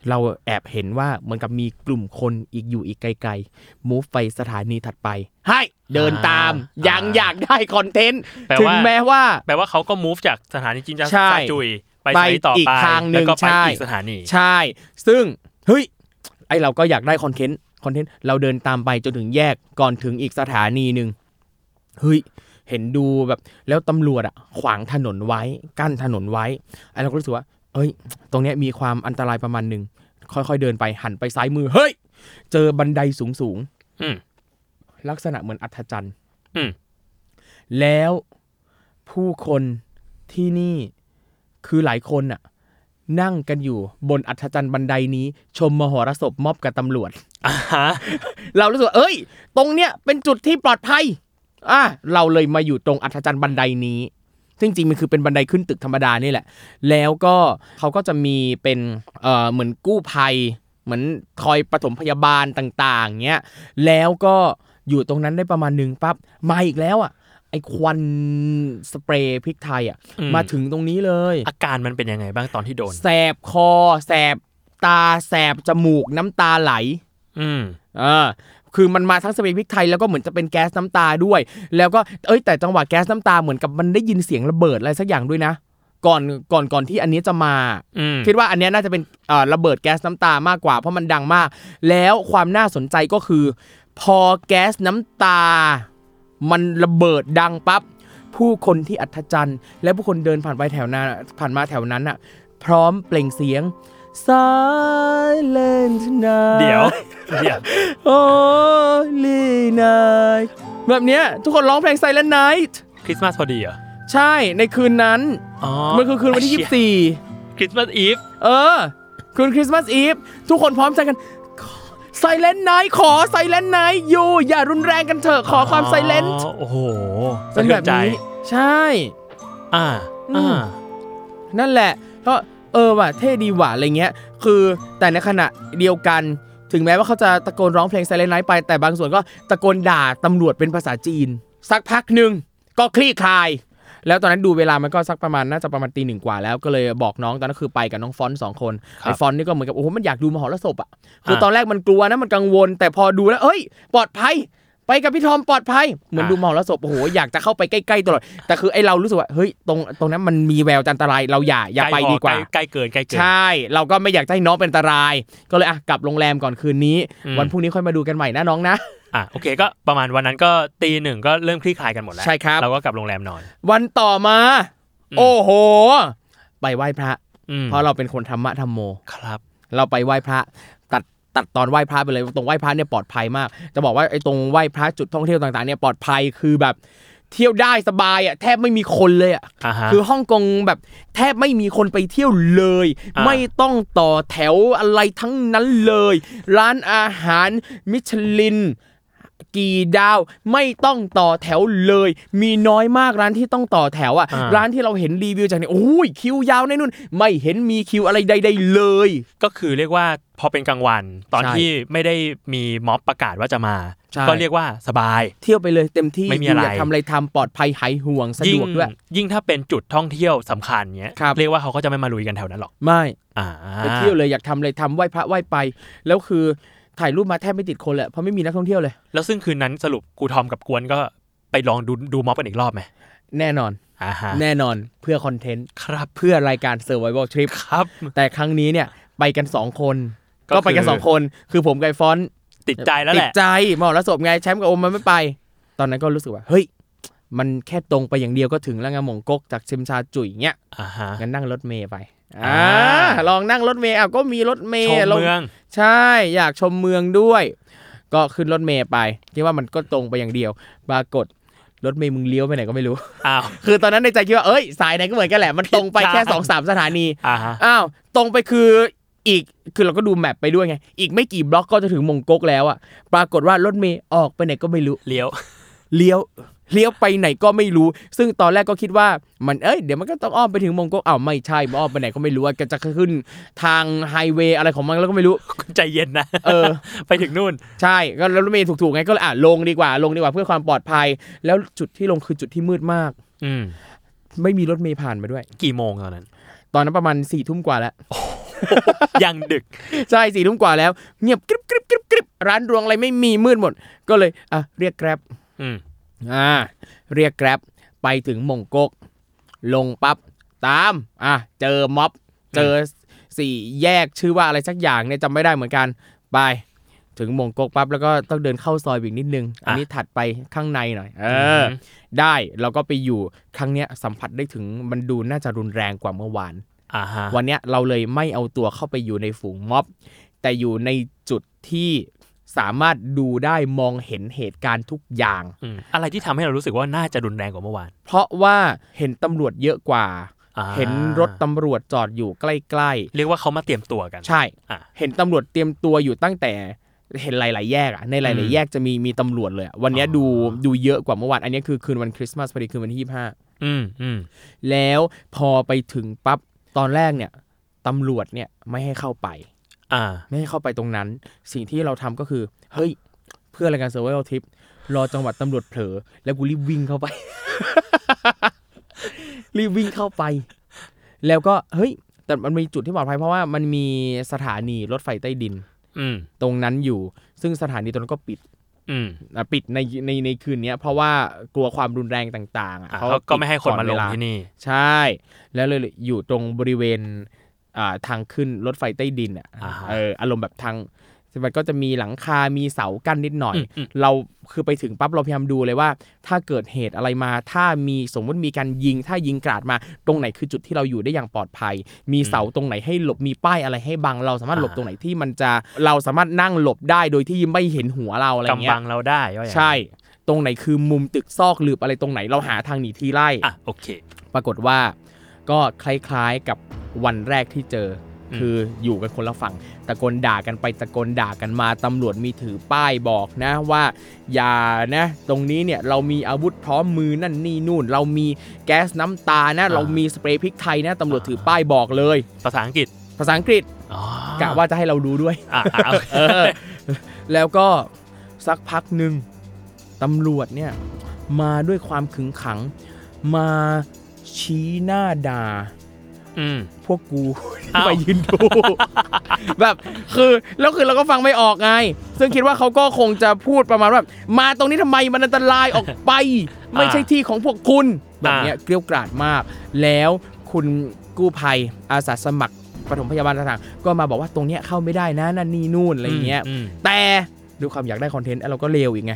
เราแอบเห็นว่าเหมือนกับมีกลุ่มคนอีกอยู่อีกไกลๆ move ไปสถานีถัดไปให้เดินตามยังอยากได้ content แปลถึงว่าแม้ว่า แปลว่าเขาก็ move จากสถานีจิมใช่ซาจุ่ย ไปไปสถานีต่ออีกไปทางหนึ่แล้วก็ไปใช่อีกสถานีใช่ ซึ่งเฮ้ยไอเราก็อยากได้ content content เราเดินตามไปจนถึงแยกก่อนถึงอีกสถานีหนึ่งเฮ้ยเห็นดูแบบแล้วตำรวจอะขวางถนนไว้กั้นถนนไว้ไอเราก็รู้สึกว่า เอ้ย ตรงเนี้ยมีความอันตรายประมาณหนึ่งค่อยๆเดินไปหันไปซ้ายมือเฮ้ย เจอบันไดสูงๆอืมลักษณะเหมือนอัธจันทร์อืมแล้วผู้คนที่นี่ คือหลายคนน่ะนั่งกันอยู่บนอัธจันทร์บันไดนี้ ชมมหรสพม็อบกับตำรวจอ่าฮะเรารู้สึกว่าเอ้ย ตรงเนี้ยเป็นจุดที่ปลอดภัยอะเราเลยมาอยู่ตรงอัธจันทร์บันไดนี้ซึ่งจริงๆมันคือเป็นบันไดขึ้นตึกธรรมดานี่แหละ แล้วก็เขาก็จะมีเป็นเอ่อเหมือนกู้ภัย เหมือนคอยปฐมพยาบาลต่าง ๆเงี้ยแล้วก็อยู่ตรงนั้นได้ประมาณหนึ่งปั๊บมาอีกแล้วอะไอ้ควันสเปรย์พริกไทยอะอืมาถึงตรงนี้เลย อาการมันเป็นยังไงบ้างตอนที่โดน แสบคอ แสบตา แสบจมูก น้ำตาไหล อืมเออคือมันมาทั้งสเปรย์พริกไทยแล้วก็เหมือนจะเป็นแก๊สน้ำตาด้วย แล้วก็เอ้ยแต่จังหวะแก๊สน้ำตาเหมือนกับมันได้ยินเสียงระเบิดอะไรสักอย่างด้วยนะ ก่อนก่อนก่อนที่อันนี้จะมาอืมคิดว่าอันเนี้ยน่าจะเป็นเอ่อระเบิดแก๊สน้ำตามากกว่า เพราะมันดังมาก แล้วความน่าสนใจก็คือ พอแก๊สน้ำตา มันระเบิดดังปั๊บผู้คนที่อัศจรรย์ และผู้คนเดินผ่านไปแถวนั้นผ่านมาแถวนั้นอะ พร้อมเปล่งเสียง Silent night เดี๋ยวเดี๋ยว Holy night แบบเนี้ยทุกคนร้องเพลง Silent Night คริสต์มาสพอดีเหรอใช่ในคืนนั้น อ๋อมันคือคืนวันที่ไอ้เหี้ย24 คริสต์มาส Eve เออ คืนคริสต์มาส Eve ทุกคนพร้อมใจกัน Silent Night ขอ Silent Night อยู่อย่ารุนแรงกันเถอะขอความ silentโอ้โหเป็นสะแบเทือบนใจนี้ใช่ อ่าอือ่ามนั่นแหละก็เออว่ะเท่ดีว่ะอะไรเงี้ย คือแต่ในขณะเดียวกัน ถึงแม้ว่าเขาจะตะโกนร้องเพลง Silent Night ไป แต่บางส่วนก็ตะโกนด่าตำรวจเป็นภาษาจีน สักพักหนึ่งก็คลี่คลาย แล้วตอนนั้นดูเวลามันก็สักประมาณน่าจะประมาณตีหนึ่งกว่าแล้วก็เลยบอกน้องตอนนั้นคือไปกับน้องฟอนต์สองคนครับไอ้ฟอนต์นี่ก็เหมือนกับโอ้โหมันอยากดูมหรสพอะคืออะตอนแรกมันกลัวนะมันกังวล แต่พอดูแล้วเอ้ย ปลอดภัย ไปกับพี่ทอมปลอดภัยเหมือนอะดูมหรสพโอ้โหอยากจะเข้าไปใกล้ๆตลอดแต่คือไอ้เรารู้สึกว่าเฮ้ยตรงตรงนั้นมันมีแววจะอันตรายเราอย่าอย่าไปใกล้พดีกว่าใกล้ใกล้เกินใกล้เกินใช่ เราก็ไม่อยากจะให้น้องเป็นอันตราย ก็เลยอะกลับโรงแรมก่อนคืนนี้อืมวันพรุ่งนี้ค่อยมาดูกันใหม่นะน้องนะอะโอเคก็ประมาณวันนั้นก็ตีหนึ่งก็เริ่มคลี่คลายกันหมดแล้วใช่ครับเราก็กลับโรงแรมนอน วันต่อมาอืมโอ้โห ไปไหว้พระอืมเพราะเราเป็นคนธรรมะธรรมโมครับ เราไปไหว้พระ ตัดตัดตอนไหว้พระไปเลยตรงไหว้พระเนี่ยปลอดภัยมาก จะบอกว่าไอ้ตรงไหว้พระจุดท่องเที่ยวต่างๆเนี่ยปลอดภัยคือแบบเที่ยวได้สบายอะแทบไม่มีคนเลยอะอ่าฮะคือฮ่องกงแบบแทบไม่มีคนไปเที่ยวเลยอ่าไม่ต้องต่อแถวอะไรทั้งนั้นเลย ร้านอาหารมิชลิน กี่ดาวไม่ต้องต่อแถวเลย มีน้อยมากร้านที่ต้องต่อแถวอะอ่าร้านที่เราเห็นรีวิวจากเนี่ยโอ้ยคิวยาวแน่นู่น ไม่เห็นมีคิวอะไรใด ๆ เลย ก็คือเรียกว่าพอเป็นกลางวันตอนใช่ที่ไม่ได้มีม็อบประกาศว่าจะมาใช่ก็เรียกว่าสบาย เที่ยวไปเลยเต็มที่ไม่มีอะไรยากทำอะไรทำปลอดภัยหายห่วงสะดยิ่งวกด้วยยิ่งถ้าเป็นจุดท่องเที่ยวสำคัญเนี้ยครับเรียกว่าเขาก็จะไม่มาลุยกันแถวนั้นหรอกไม่อ่าไปเที่ยวเลยอยากทำอะไรทำไหว้พระไหว้ไป แล้วคือ ถ่ายรูปมาแทบไม่ติดคนเลยเพราะไม่มีนักท่องเที่ยวเลย แล้วซึ่งคืนนั้นสรุปครูทอมกับกวนก็ไปลองดูดูม็อบกันอีกรอบไหมแน่นอน อ่าฮะแน่นอนเพื่อคอนเทนต์ครับเพื่อรายการ Survival Trip ครับ แต่ครั้งนี้เนี่ยไปกันสองคน ก็ก็ไปกันคือสองคน คือผมกับไอ้ฟอนต์ติดใจแล้วติแหดละ ใจมอแล้วศพไงแชมป์กับโอมมันไม่ไป ตอนนั้นก็รู้สึกว่า เฮ้ย มันแค่ตรงไปอย่างเดียวก็ถึงแล้วไงหมงกกจากเซมชาจุ๋ยเงี้ยอ่าฮะงั้นนั่งรถเมย์ไป อ่าอ่าลองนั่งรถเมย์อะก็มีรถเมชย์มลงเมือง ใช่อยากชมเมืองด้วย ก็ขึ้นรถเมย์ไปคิดว่ามันก็ตรงไปอย่างเดียว ปรากฏรถเมย์มึงเลี้ยวไปไหนก็ไม่รู้อ้าวคือตอนนั้นในใจคิดว่าเอ้ยสายไหนก็เหมือนกันแหละมันตรงไปแค่ใช่สองสามสถานีอ่าฮะอ้าวตรงไปคืออีกคือเราก็ดูแมปไปด้วยไง อีกไม่กี่บล็อกก็จะถึงมงก๊กแล้วอะปรากฏว่ารถเมย์ออกไปไหนก็ไม่รู้เลี้ยว เลี้ยว เลี้ยวไปไหนก็ไม่รู้ ซึ่งตอนแรกก็คิดว่ามันเอ้ยเดี๋ยวมันก็ต้องอ้อมไปถึงมงก๊กอ้าวไม่ใช่มันอ้อมไปไหนก็ไม่รู้อะก็จะขึ้นทางไฮเวย์อะไรของมันแล้วก็ไม่รู้ใจเย็นนะเออ ไปถึงนู่น ใช่ก็แล้วรถเมย์ถูกๆไงก็เลยอะลงดีกว่าลงดีกว่าเพื่อความปลอดภัย แล้วจุดที่ลงคือจุดที่มืดมาก อืมไม่มีรถเมย์ผ่านมาด้วย กี่โมงตอนนั้น ตอนนั้นประมาณสี่ทุ่มกว่าแล้วยังดึก ใช่สี่ทุ่มกว่าแล้ว เงียบกริบกริบกริบกริบร้านรวงอะไรไม่มีมืดหมด ก็เลยอะเรียกแกร็บ อืมอ่าเรียกแกร็บไปถึงมงกก ลงปั๊บตามอะเจอม็อบเจอสี่แยกชื่อว่าอะไรสักอย่างเนี่ยจำไม่ได้เหมือนกันไป ถึงมงกกปั๊บแล้วก็ต้องเดินเข้าซอยอีกนิดนึง อันนี้ถัดไปข้างในหน่อย เอออมได้เราก็ไปอยู่ครั้งเนี้ยสัมผัสได้ถึงมันดูน่าจะรุนแรงกว่าเมื่อวานอ่าฮะวันเนี้ยเราเลยไม่เอาตัวเข้าไปอยู่ในฝูงม็อบ แต่อยู่ในจุดที่ สามารถดูได้มองเห็นเหตุการณ์ทุกอย่างอืมอะไรที่ทำให้เรารู้สึกว่าน่าจะรุนแรงกว่าเมื่อวาน เพราะว่าเห็นตำรวจเยอะกว่าอ่า เห็นรถตำรวจจอดอยู่ใกล้เรียกว่าเขามาเตรียมตัวกันๆใช่อะเห็นตำรวจเตรียมตัวอยู่ตั้งแต่เห็นหลาย ๆ แยกอะในหอืลายมๆแยกจะมีมีตำรวจเลยอะวันเนี้ยอ๋อดูดูเยอะกว่าเมื่อวาน อันเนี้ยคือคืนวันคริสต์มาสพอดีคืนวันที่ยี่ห้าอืมอืมแล้วพอไปถึงปั๊บตอนแรกเนี่ยตำรวจเนี่ยไม่ให้เข้าไป อ่า ไม่ให้เข้าไปตรงนั้น สิ่งที่เราทำก็คือ เฮ้ย เพื่อรายการ survival trip รอจังหวัดตำรวจเผลอ แล้วกูรีบวิ่งเข้าไป รีบวิ่งเข้าไป แล้วก็เฮ้ย แต่มันมีจุดที่ปลอดภัยเพราะว่ามันมีสถานีรถไฟใต้ดิน อืมตรงนั้นอยู่ ซึ่งสถานีตรงนั้นก็ปิด อืมอะปิดในในในคืนเนี้ย เพราะว่ากลัวความรุนแรงต่าง ๆ อะอะเขาเขาก็ไม่ให้คนมาลงปิดก่อเวที่นี่ ใช่ แล้วเลยอยู่ตรงบริเวณ อ่าทางขึ้นรถไฟใต้ดินอะอ่าฮะเอออารมณ์แบบทางมันก็จะมีหลังคา มีเสากั้นนิดหน่อยอืมอืมเราคือไปถึงปั๊บเราพยายามดูเลยว่า ถ้าเกิดเหตุอะไรมา ถ้ามีสมมติมีการยิง ถ้ายิงกราดมา ตรงไหนคือจุดที่เราอยู่ได้อย่างปลอดภัย มีเสาตรงไหนให้หลบ มีป้ายอะไรให้บัง เราสามารถหลบตรงไหนที่มันจะ เราสามารถนั่งหลบได้โดยที่ไม่เห็นหัวเราอะไรอย่างกำเงี้บัยงเราได้ว่าอย่างนั้นใช่ ตรงไหนคือมุมตึกซอกหลืบอะไรตรงไหน เราหาทางหนีทีไล่ อะโอเค ปรากฏว่า ก็คล้ายๆกับวันแรกที่เจออมคืออยู่กันคนละฝั่ง ตะโกนด่ากันไปตะโกนด่ากันมาตำรวจมีถือป้ายบอกนะว่า อย่านะ ตรงนี้เนี่ยเรามีอาวุธพร้อมมือนั่นนี่นู่น เรามีแก๊สน้ำตานะ เรามีสเปรย์พริกไทยนะตำรวจถือป้ายบอกเลย ภาษาอังกฤษภาษาอังกฤษอ๋อกะว่าจะให้เราดูด้วยอะอะโอเคเออแล้วก็สักพักหนึ่งตำรวจเนี่ยมาด้วยความขึงขัง มา ชี้หน้าด่าอืม พวกกูอ้าว ไปยืนดู แบบคือแล้วคือเราก็ฟังไม่ออกไง ซึ่งคิดว่าเขาก็คงจะพูดประมาณว่ามาตรงนี้ทำไมมันอันตรายออกไป ไม่ใช่ที่ของพวกคุณ แบบเนี้ยเกลียวกราดมาก แล้วคุณกู้ภัยอาสาสมัครปฐมพยาบาลต่างๆก็มาบอกว่าตรงเนี้ยเข้าไม่ได้นะนั่นนี่นู่นอะไรอย่างเงี้ยมแต่ด้วยความอยากได้คอนเทนต์เราก็เลวอีกไง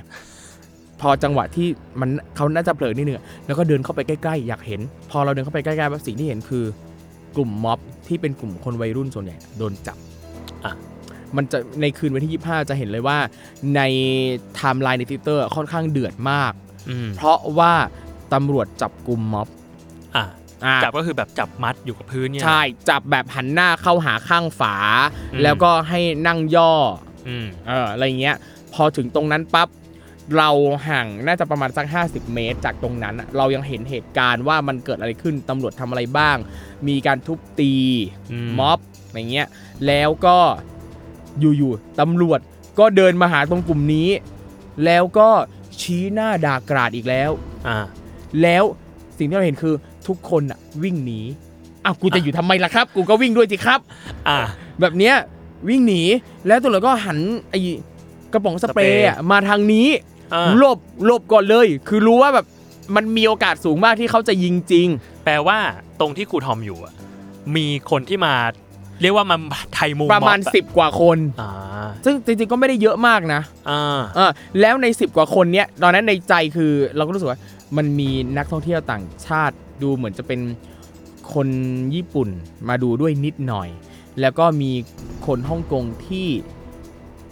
พอจังหวะที่มันเขาน่าจะเผลอนิดนึงอะแล้วก็เดินเข้าไปใกล้ๆ อยากเห็น พอเราเดินเข้าไปใกล้ๆแบบสิ่งที่เห็นคือกลุ่มม็อบที่เป็นกลุ่มคนวัยรุ่นส่วนใหญ่โดนจับอะมันจะในคืนวันที่ 25 จะเห็นเลยว่าในไทม์ไลน์ในทวิตเตอร์ค่อนข้างเดือดมากอืมเพราะว่าตำรวจจับกลุ่มม็อบอะอะจับก็คือแบบจับมัดอยู่กับพื้นเนี่ยใช่ จับแบบหันหน้าเข้าหาข้างฝาอืมแล้วก็ให้นั่งย่ออืมเอออะไรเงี้ย พอถึงตรงนั้นปั๊บ เราห่างน่าจะประมาณสัก 50 เมตร จากตรงนั้นอะเรายังเห็นเหตุการณ์ว่ามันเกิดอะไรขึ้นตำรวจทำอะไรบ้าง มีการทุบตีอืมม็อบอะไรเงี้ยแล้วก็อยู่ๆตำรวจก็เดินมาหาตรงกลุ่มนี้ แล้วก็ชี้หน้าด่ากราดอีกแล้วอ่าแล้วสิ่งที่เราเห็นคือทุกคนอะวิ่งหนีอ้าวกูจะอยู่ทำไมล่ะครับ กูก็วิ่งด้วยสิครับ อ่า แบบเนี้ยวิ่งหนีแล้วตำรวจก็หันไอ้กระป๋องสเปรย์อะมาทางนี้อ่า หลบหลบก่อนเลย คือรู้ว่าแบบมันมีโอกาสสูงมากที่เขาจะยิงจริง แปลว่าตรงที่ครูทอมอยู่อะมีคนที่มาเรียกว่ามันไทยมุงประมาณอบอ10 กว่าคน อ่า ซึ่งจริงๆก็ไม่ได้เยอะมากนะอ่าเออแล้วใน 10 กว่าคนเนี้ยตอนนั้นในใจคือเราก็รู้สึกว่ามันมีนักท่องเที่ยวต่างชาติดูเหมือนจะเป็นคนญี่ปุ่นมาดูด้วยนิดหน่อย แล้วก็มีคนฮ่องกงที่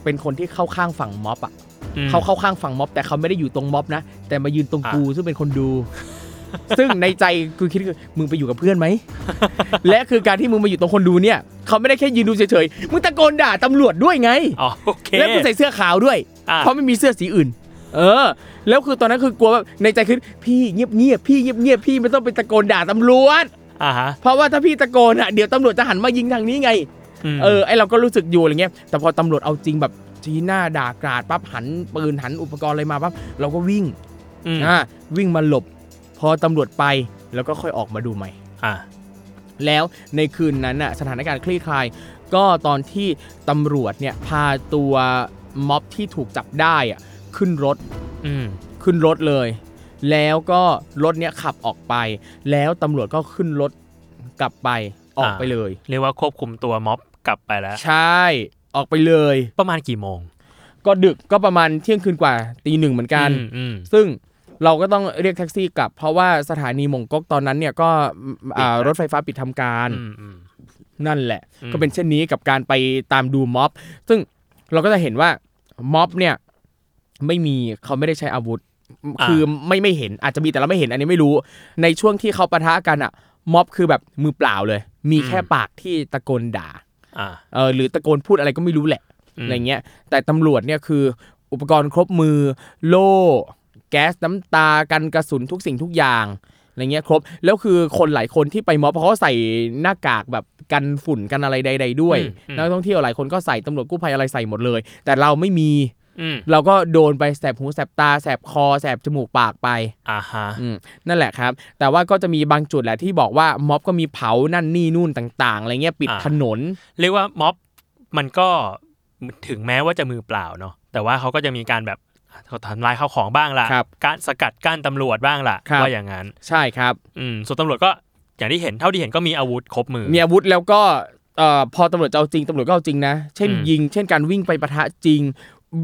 เป็นคนที่เข้าข้างฝั่งม็อบอะอืม เขาเข้าข้างฝั่งม็อบ แต่เขาไม่ได้อยู่ตรงม็อบนะ แต่มายืนตรงอะกูซึ่งเป็นคนดู ซึ่งในใจกูคิดคือมึงไปอยู่กับเพื่อนไหม และคือการที่มึงมาอยู่ตรงคนดูเนี่ย เขาไม่ได้แค่ยืนดูเฉยๆ มึงตะโกนด่าตำรวจด้วยไงอ๋อโอเคแล้วมึงใส่เสื้อขาวด้วยอะเพราะไม่มีเสื้อสีอื่น เออ แล้วคือตอนนั้นคือกลัวแบบในใจคือพี่เงียบเงียบๆพี่เงียบเงียบๆพี่ไม่ต้องไปตะโกนด่าตำรวจอ่าฮะเพราะว่าถ้าพี่ตะโกนอะเดี๋ยวตำรวจจะหันมายิงทางนี้ไงมเออไอเราก็รู้สึกอยู่อะไรเงี้ยแต่พอตำรวจเอาจริงแบบ ชี้หน้าด่ากราดปั๊บหันปืนหันอุปกรณ์อะไรมาปั๊บเราก็วิ่งมอ่าวิ่งมาหลบ พอตำรวจไปแล้วก็ค่อยออกมาดูใหม่อ่าแล้วในคืนนั้นน่ะสถานการณ์คลี่คลาย ก็ตอนที่ตำรวจเนี่ยพาตัวม็อบที่ถูกจับได้อะขึ้นรถอืมขึ้นรถเลย แล้วก็รถเนี้ยขับออกไป แล้วตำรวจก็ขึ้นรถกลับไปออกไปเลย เรียกว่าควบคุมตัวม็อบกลับไปแล้ว ใช่ ออกไปเลย ประมาณกี่โมง ก็ดึกก็ประมาณเที่ยงคืนกว่าตีหนึ่งเหมือนกัน อืมอืมซึ่งเราก็ต้องเรียกแท็กซี่กลับ เพราะว่าสถานีมงก๊กตอนนั้นเนี่ยก็อ่าปิดแล้วรถไฟฟ้าปิดทำการ อืมอืม นั่นแหละ อืม ก็เป็นเช่นนี้กับการไปตามดูม็อบ ซึ่งเราก็จะเห็นว่าม็อบเนี่ยไม่มีเขาไม่ได้ใช้อาวุธคือไม่ไม่เห็นอาจจะมีแต่เราไม่เห็นอันนี้ไม่รู้ ในช่วงที่เขาปะทะกันอะม็อบคือแบบมือเปล่าเลย มีแค่ปากที่ตะโกนด่าอ่า เออหรือตะโกนพูดอะไรก็ไม่รู้แหละอืมอะไรเงี้ยแต่ตำรวจเนี่ยคืออุปกรณ์ครบมือ โล่ แก๊สน้ำตากันกระสุนทุกสิ่งทุกอย่างอะไรเงี้ยครบแล้วคือคนหลายคนที่ไปม็อบเพราะเขาใส่หน้ากากแบบกันฝุ่นกันอะไรใด ๆ ด้วยอืมอืมนักท่องเที่ยวหลายคนก็ใส่ตำรวจกู้ภัยอะไรใส่หมดเลย แต่เราไม่มีอืม เราก็โดนไปแสบหูแสบตาแสบคอแสบจมูกปากไปอ่าฮะอืมนั่นแหละครับ แต่ว่าก็จะมีบางจุดแหละที่บอกว่าม็อบก็มีเผานั่นนี่นู่นต่างๆอะไรเงี้ยปิดอ่าถนน เรียกว่าม็อบมันก็ถึงแม้ว่าจะมือเปล่าเนาะแต่ว่าเขาก็จะมีการแบบทำลายข้าวของบ้างล่ะครับการสกัดกั้นตำรวจบ้างล่ะครับว่าอย่างนั้น ใช่ครับ อืมส่วนตำรวจก็อย่างที่เห็นเท่าที่เห็นก็มีอาวุธครบมือ มีอาวุธแล้วก็เอ่อพอตำรวจจะเอาจริงตำรวจก็เอาจริงนะ เช่นอืมยิง เช่นการวิ่งไปปะทะจริง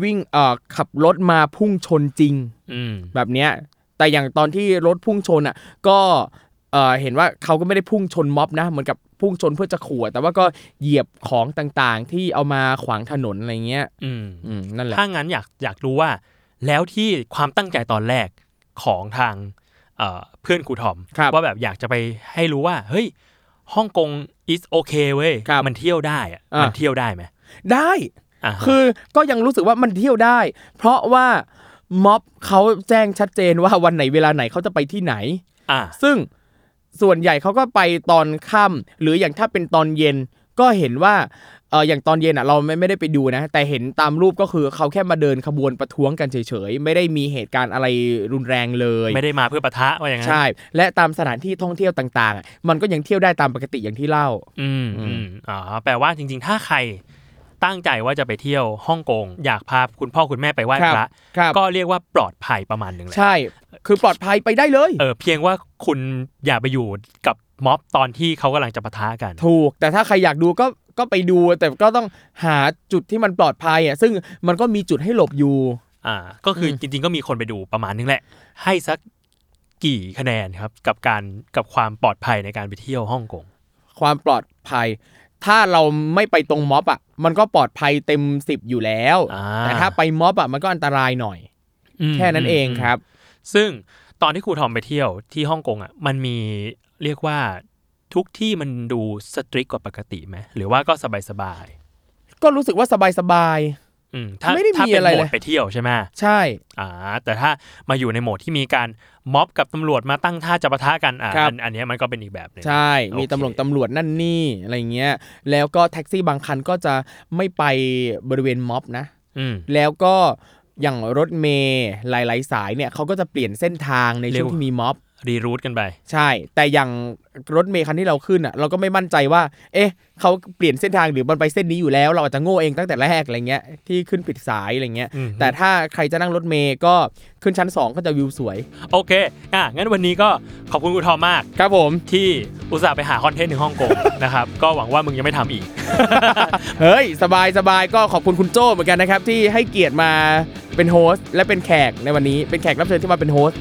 วิ่งเอ่อขับรถมาพุ่งชนจริงอืมแบบเนี้ยแต่อย่างตอนที่รถพุ่งชนอะ ก็เอ่อเห็นว่าเขาก็ไม่ได้พุ่งชนม็อบนะเหมือนกับพุ่งชนเพื่อจะขู่อะแต่ว่าก็เหยียบของต่างๆ ที่เอามาขวางถนนอะไรเงี้ย อืมอืมนั่นแหละถ้างั้นอยากอยากรู้ว่า แล้วที่ความตั้งใจตอนแรกของทางเอ่อเพื่อนครูทอมครับว่าแบบอยากจะไปให้รู้ว่า เฮ้ยฮ่องกง is okay เว้ยครับมันเที่ยวได้อะอะมันเที่ยวได้ไหมได้อ่าฮะ คือก็ยังรู้สึกว่ามันเที่ยวได้ เพราะว่าม็อบเขาแจ้งชัดเจนว่าวันไหนเวลาไหนเขาจะไปที่ไหนอ่าซึ่งส่วนใหญ่เขาก็ไปตอนค่ำหรืออย่างถ้าเป็นตอนเย็นก็เห็นว่าเอออย่างตอนเย็นอะเราไม่ไม่ได้ไปดูนะ แต่เห็นตามรูปก็คือเขาแค่มาเดินขบวนประท้วงกันเฉยๆ ไม่ได้มีเหตุการณ์อะไรรุนแรงเลย ไม่ได้มาเพื่อปะทะว่าอย่างนั้นใช่ และตามสถานที่ท่องเที่ยวต่างๆอะมันก็ยังเที่ยวได้ตามปกติอย่างที่เล่า อืมอือืมมอ๋อแปลว่าจริง ๆ ถ้าใคร ตั้งใจว่าจะไปเที่ยวฮ่องกงอยากพาคุณพ่อคุณแม่ไปไหว้ครับพระครับก็เรียกว่าปลอดภัยประมาณหนึ่งแหละใช่ คือปลอดภัยไปได้เลยเออเพียงว่าคุณอย่าไปอยู่กับม็อบตอนที่เขากำลังจะปะทะกัน ถูก แต่ถ้าใครอยากดูก็ก็ไปดูแต่ก็ต้องหาจุดที่มันปลอดภัยอะซึ่งมันก็มีจุดให้หลบอยู่อ่าก็คืออมจริง ๆ ก็มีคนไปดูประมาณนึงแหละ ให้สักกี่คะแนนครับกับการกับความปลอดภัยในการไปเที่ยวฮ่องกงความปลอดภัย ถ้าเราไม่ไปตรงม็อบอะมันก็ปลอดภัยเต็มสิบอยู่แล้วอ่าแต่ถ้าไปม็อบอะมันก็อันตรายหน่อยอืมแค่นั้นเองครับ ซึ่งตอนที่ครูทอมไปเที่ยวที่ฮ่องกงอะมันมีเรียกว่าทุกที่มันดูสตริกกว่าปกติไหมหรือว่าก็สบายสบายก็รู้สึกว่าสบายสบายๆอืม ถ้าไม่ได้มีถ้าเป็นอะไรโหมเลดยไปเที่ยวใช่ไหมๆใช่อ่าแต่ถ้ามาอยู่ในโหมดที่มีการม็อบกับตำรวจมาตั้งท่าจะปะทะกันอ่าครับอันอันเนี้ยมันก็เป็นอีกแบบหนึงใช่ มีโอเคตำรวจตำรวจนั่นนี่อะไรเงี้ย แล้วก็แท็กซี่บางคันก็จะไม่ไปบริเวณม็อบนะอืมแล้วก็อย่างรถเมย์หลาย ๆ สายเนี่ยเขาก็จะเปลี่ยนเส้นทางในช่วงเร็วที่มีม็อบ รีรูทกันไป ใช่ แต่อย่างรถเมย์คันที่เราขึ้นอะเราก็ไม่มั่นใจว่า เอ๊ะเขาเปลี่ยนเส้นทางหรือมันไปเส้นนี้อยู่แล้ว เราอาจจะโง่เองตั้งแต่แรกอะไรเงี้ยที่ขึ้นผิดสายอะไรเงี้ยอืมแต่ถ้าใครจะนั่งรถเมย์ก็ขึ้นชั้น 2 ก็จะวิวสวย โอเค อะงั้นวันนี้ก็ขอบคุณครูทอมมาก ครับผมที่อุตส่าห์ไปหา content ถึงฮ่องกงนะครับก็หวังว่ามึงจะไม่ทำอีก เฮ้ย สบายสบายก็ขอบคุณคุณโจ้เหมือนกันนะครับที่ให้เกียรติมาเป็น host และเป็นแขกในวันนี้เป็นแขกรับเชิญที่มาเป็น host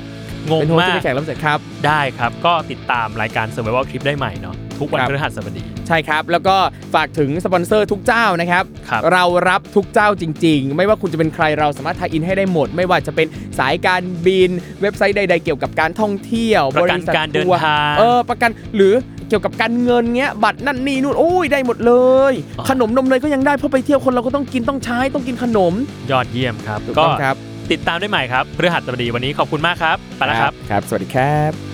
งงเป็น host ที่กเป็นแขกรับเชิญครับ ได้ครับ ก็ติดตามรายการ Survival Trip ได้ใหม่เนาะทุกวันครับ พฤหัสบดี ใช่ครับ แล้วก็ฝากถึงสปอนเซอร์ทุกเจ้านะครับ ครับ เรารับทุกเจ้าจริง ๆ ไม่ว่าคุณจะเป็นใครเราสามารถ tie-in ให้ได้หมด ไม่ว่าจะเป็นสายการบิน เว็บไซต์ใด ๆ เกี่ยวกับการท่องเที่ยวประกันบษัทการเดินทัวทาง เออประกันหรือเกี่ยวกับการเงินเงี้ย บัตรนั่นนี่นู่นโอ้ยได้หมดเลย อ๋อ ขนมนมเนยก็ยังได้เพราะไปเที่ยวคนเราก็ต้องกินต้องใช้ต้องกินขนมยอดเยี่ยมครับ ถูกก็ต้องครับ ติดตามได้ใหม่ครับพฤหัสบดีวันนี้ขอบคุณมากครับไปแล้วครับ ครับ สวัสดีครับ